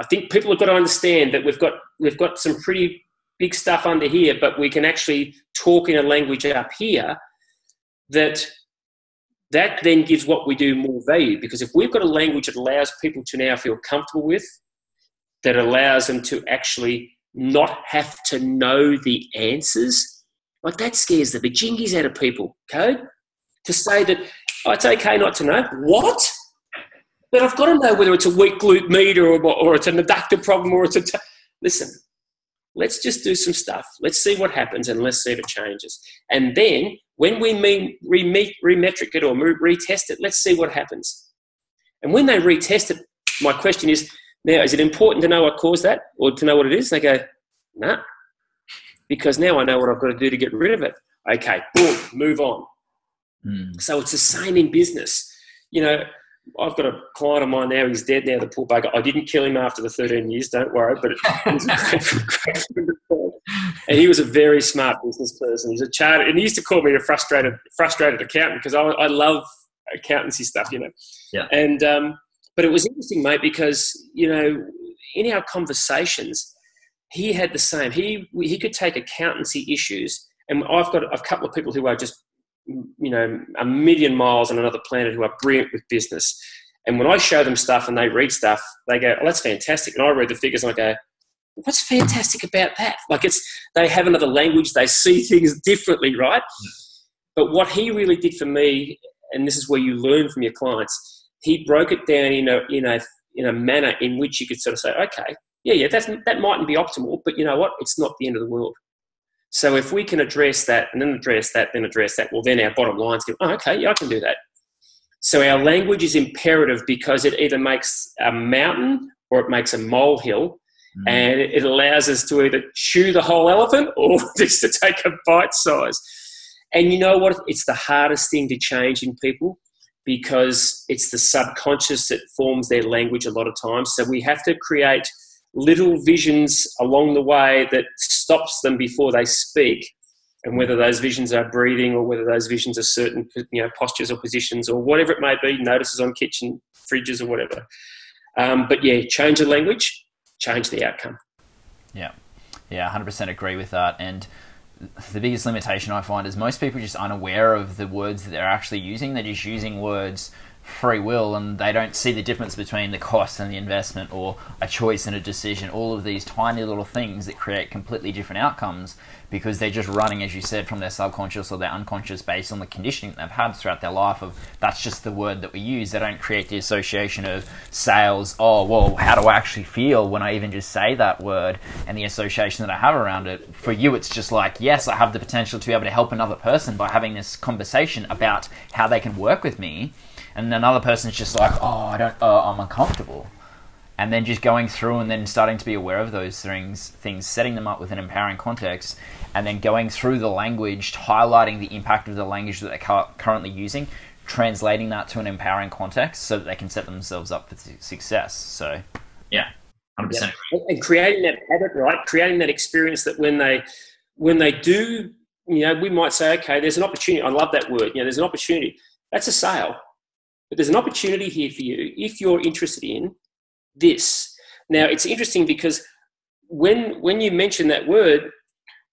I think people have got to understand that we've got we've got some pretty big stuff under here, but we can actually talk in a language up here that that then gives what we do more value because if we've got a language that allows people to now feel comfortable with, that allows them to actually not have to know the answers like that scares the bejingies out of people, Code. To say that oh, it's okay not to know. What? But I've got to know whether it's a weak glute med or, or it's an adductor problem or it's a. T- Listen, let's just do some stuff. Let's see what happens and let's see if it changes. And then when we mean re- remetric it or retest it, let's see what happens. And when they retest it, my question is now, is it important to know what caused that or to know what it is? They go, nah, because now I know what I've got to do to get rid of it. Okay, boom, move on. Mm. So it's the same in business. You know, I've got a client of mine now, he's dead now, the poor bugger. I didn't kill him after the 13 years, don't worry, but it was great, great And he was a very smart business person. He's a chartered, and he used to call me a frustrated, frustrated accountant because I, I love accountancy stuff, you know. Yeah. And, um, but it was interesting, mate, because, you know, in our conversations, he had the same. He he could take accountancy issues, and I've got a couple of people who are just you know a million miles on another planet who are brilliant with business. And when I show them stuff and they read stuff, they go, "Oh, that's fantastic." And I read the figures and I go, "What's fantastic about that?" Like it's they have another language, they see things differently, right? But what he really did for me, and this is where you learn from your clients, he broke it down in a in a in a manner in which you could sort of say, "Okay, yeah, yeah, that's, that mightn't be optimal, but you know what? It's not the end of the world. So if we can address that and then address that, then address that, well, then our bottom lines go, oh, okay, yeah, I can do that. So our language is imperative because it either makes a mountain or it makes a molehill. Mm. And it allows us to either chew the whole elephant or just to take a bite size. And you know what? It's the hardest thing to change in people because it's the subconscious that forms their language a lot of times. So we have to create – little visions along the way that stops them before they speak. And whether those visions are breathing or whether those visions are certain you know postures or positions or whatever it may be notices on kitchen fridges or whatever. Um, but yeah change the language change the outcome. Yeah. Yeah 100% agree with that. And the biggest limitation i find is most people just unaware of the words that they're actually using. They're just using words free will and they don't see the difference between the cost and the investment or a choice and a decision. All of these tiny little things that create completely different outcomes because they're just running as you said from their subconscious or their unconscious based on the conditioning they've had throughout their life of that's just the word that we use. They don't create the association of sales oh well how do i actually feel when i even just say that word? And the association that i have around it. For you it's just like yes i have the potential to be able to help another person by having this conversation about how they can work with me and another person's just like, oh, I don't, uh, I'm uncomfortable, and then just going through and then starting to be aware of those things, things, setting them up with an empowering context, and then going through the language, highlighting the impact of the language that they're currently using, translating that to an empowering context so that they can set themselves up for success. So, yeah, hundred percent. And creating that habit, right? Creating that experience that when they when they do, you know, we might say, okay, there's an opportunity. I love that word. You know, there's an opportunity. That's a sale. But there's an opportunity here for you if you're interested in this. Now, it's interesting because when when you mention that word,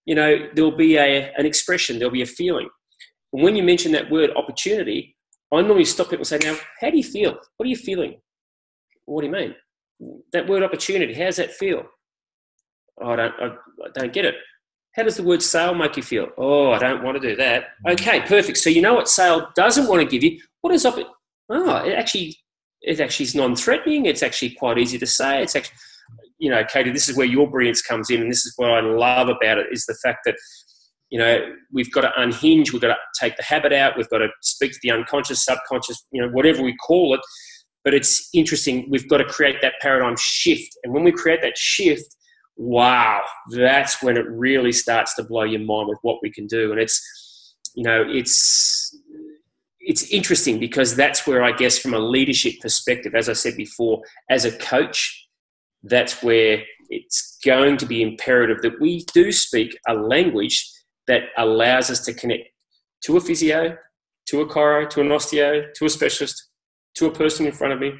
you know, there'll be a, an expression, there'll be a feeling. And when you mention that word opportunity, I normally stop people and say, now, how do you feel? What are you feeling? What do you mean? That word opportunity, how does that feel? Oh, I don't, I, I don't get it. How does the word sale make you feel? Oh, I don't want to do that. Mm. Okay, perfect. So you know what sale doesn't want to give you. What is? Oh, it actually, it actually is non-threatening. It's actually quite easy to say. It's actually, you know, Katie, this is where your brilliance comes in, and this is what I love about it is the fact that you know we've got to unhinge, we've got to take the habit out, we've got to speak to the unconscious, subconscious, you know, whatever we call it. But it's interesting. We've got to create that paradigm shift, and when we create that shift, wow, that's when it really starts to blow your mind with what we can do. And it's, you know, it's it's interesting because that's where I guess from a leadership perspective, as I said before, as a coach, that's where it's going to be imperative that we do speak a language that allows us to connect to a physio, to a chiro, to an osteo, to a specialist, to a person in front of me,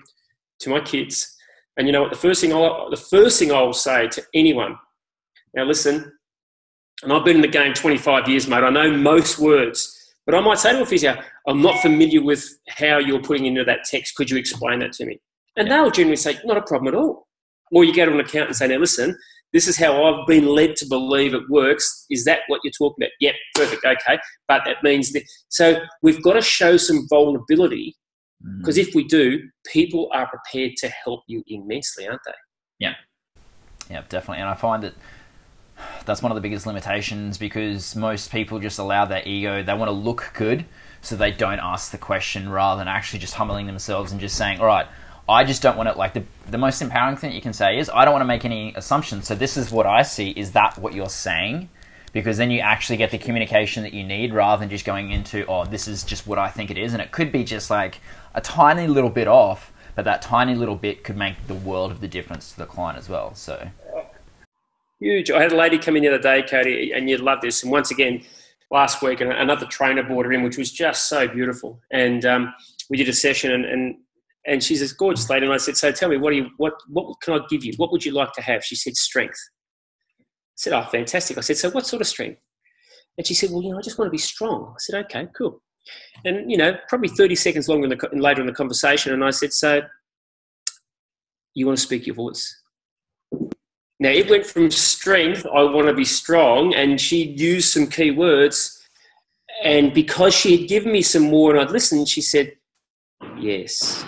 to my kids. And you know what? The first thing I the first thing I will say to anyone. Now listen, and I've been in the game 25 years, mate. I know most words, but I might say to a physio, "I'm not familiar with how you're putting into that text. Could you explain that to me?" And they'll generally say, "Not a problem at all." Or you go to an accountant and say, now listen, this is how I've been led to believe it works. Is that what you're talking about? Yep, perfect, okay. But that means that. So we've got to show some vulnerability because mm. if we do, people are prepared to help you immensely, aren't they? Yeah, yeah, definitely. And I find that that's one of the biggest limitations because most people just allow their ego, they want to look good, so they don't ask the question rather than actually just humbling themselves and just saying, all right, I just don't want to like the the most empowering thing you can say is I don't want to make any assumptions. So this is what I see. Is that what you're saying? Because then you actually get the communication that you need rather than just going into oh this is just what I think it is, and it could be just like a tiny little bit off, but that tiny little bit could make the world of the difference to the client as well. So huge. I had a lady come in the other day, Cody, and you'd love this. And once again, last week, another trainer brought her in, which was just so beautiful. And um, we did a session, and, and and she's this gorgeous lady. And I said, "So tell me, what do you what what can I give you? What would you like to have?" She said, "Strength." I said, "Oh, fantastic." I said, "So what sort of strength?" And she said, "Well, you know, I just want to be strong." I said, "Okay, cool." And you know, probably thirty seconds longer in the, later in the conversation, and I said, "So you want to speak your voice?" Now it went from strength, I want to be strong, and she used some key words. And because she had given me some more and I'd listened, she said, Yes,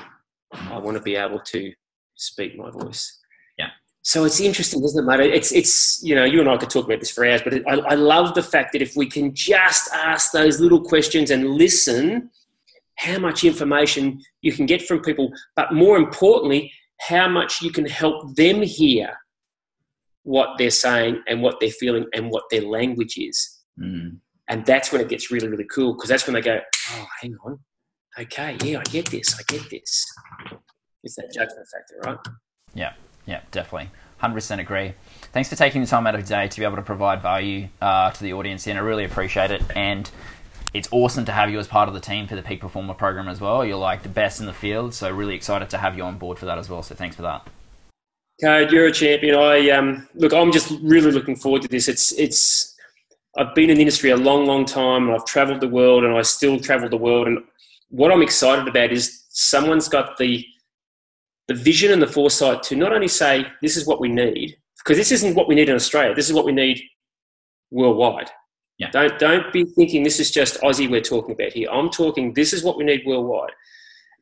I want to be able to speak my voice. Yeah. So it's interesting, isn't it, mate? It's it's you know you and I could talk about this for hours, but it, I, I love the fact that if we can just ask those little questions and listen, how much information you can get from people, but more importantly, how much you can help them hear what they're saying and what they're feeling and what their language is. Mm. And that's when it gets really, really cool because that's when they go, oh, hang on, okay, yeah, I get this, I get this. It's that judgment factor, right? Yeah, yeah, definitely. 100% agree. Thanks for taking the time out of your day to be able to provide value uh, to the audience, and I really appreciate it. And it's awesome to have you as part of the team for the Peak Performer program as well. You're like the best in the field, so really excited to have you on board for that as well. So thanks for that. Code, you're a champion. I um, look, I'm just really looking forward to this. It's it's. I've been in the industry a long, long time, and I've travelled the world, and I still travel the world, and what I'm excited about is someone's got the the vision and the foresight to not only say this is what we need because this isn't what we need in Australia. This is what we need worldwide. Yeah. Don't don't be thinking this is just Aussie we're talking about here. I'm talking this is what we need worldwide.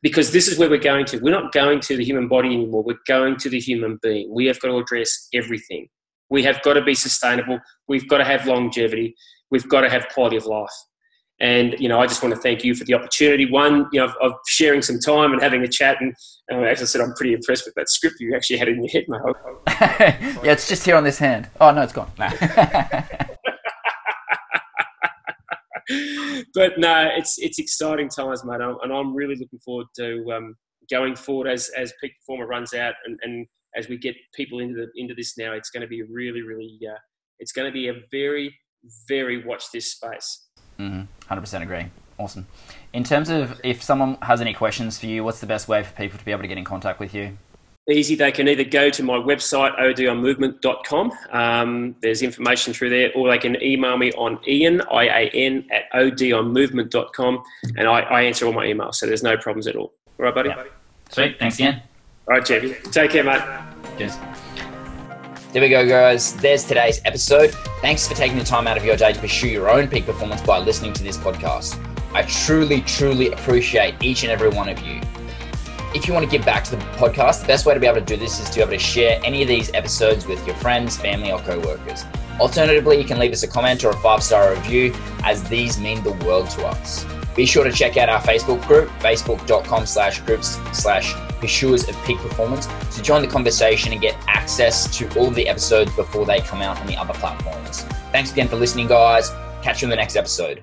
Because this is where we're going to. We're not going to the human body anymore. We're going to the human being. We have got to address everything. We have got to be sustainable. We've got to have longevity. We've got to have quality of life. And you know, I just want to thank you for the opportunity. One, you know, of, sharing some time and having a chat. And uh, as I said, I'm pretty impressed with that script you actually had in your head, mate. yeah, it's just here on this hand. Oh no, it's gone. Nah. but no, it's it's exciting times, mate, and I'm really looking forward to um, going forward as as Peak Performer runs out, and, and as we get people into the into this now. It's going to be really, really. Uh, it's going to be a very, very watch this space. Mm-hmm. 100% agree. Awesome. In terms of if someone has any questions for you, what's the best way for people to be able to get in contact with you? Easy. They can either go to my website, odonmovement.com. Um, there's information through there, or they can email me on Ian, I-A-N, at odonmovement.com, and I, I answer all my emails, so there's no problems at all. All right, buddy? Yeah. Sweet. Thanks again. All right, Jeffy. Take care, mate. Cheers. There we go, guys. There's today's episode. Thanks for taking the time out of your day to pursue your own peak performance by listening to this podcast. I truly, truly appreciate each and every one of you. If you want to give back to the podcast, the best way to be able to do this is to be able to share any of these episodes with your friends, family, or co-workers. Alternatively, you can leave us a comment or a five-star review, as these mean the world to us. Be sure to check out our Facebook group, facebook.com slash groups slash pursuers of peak performance, to join the conversation and get access to all of the episodes before they come out on the other platforms. Thanks again for listening, guys. Catch you in the next episode.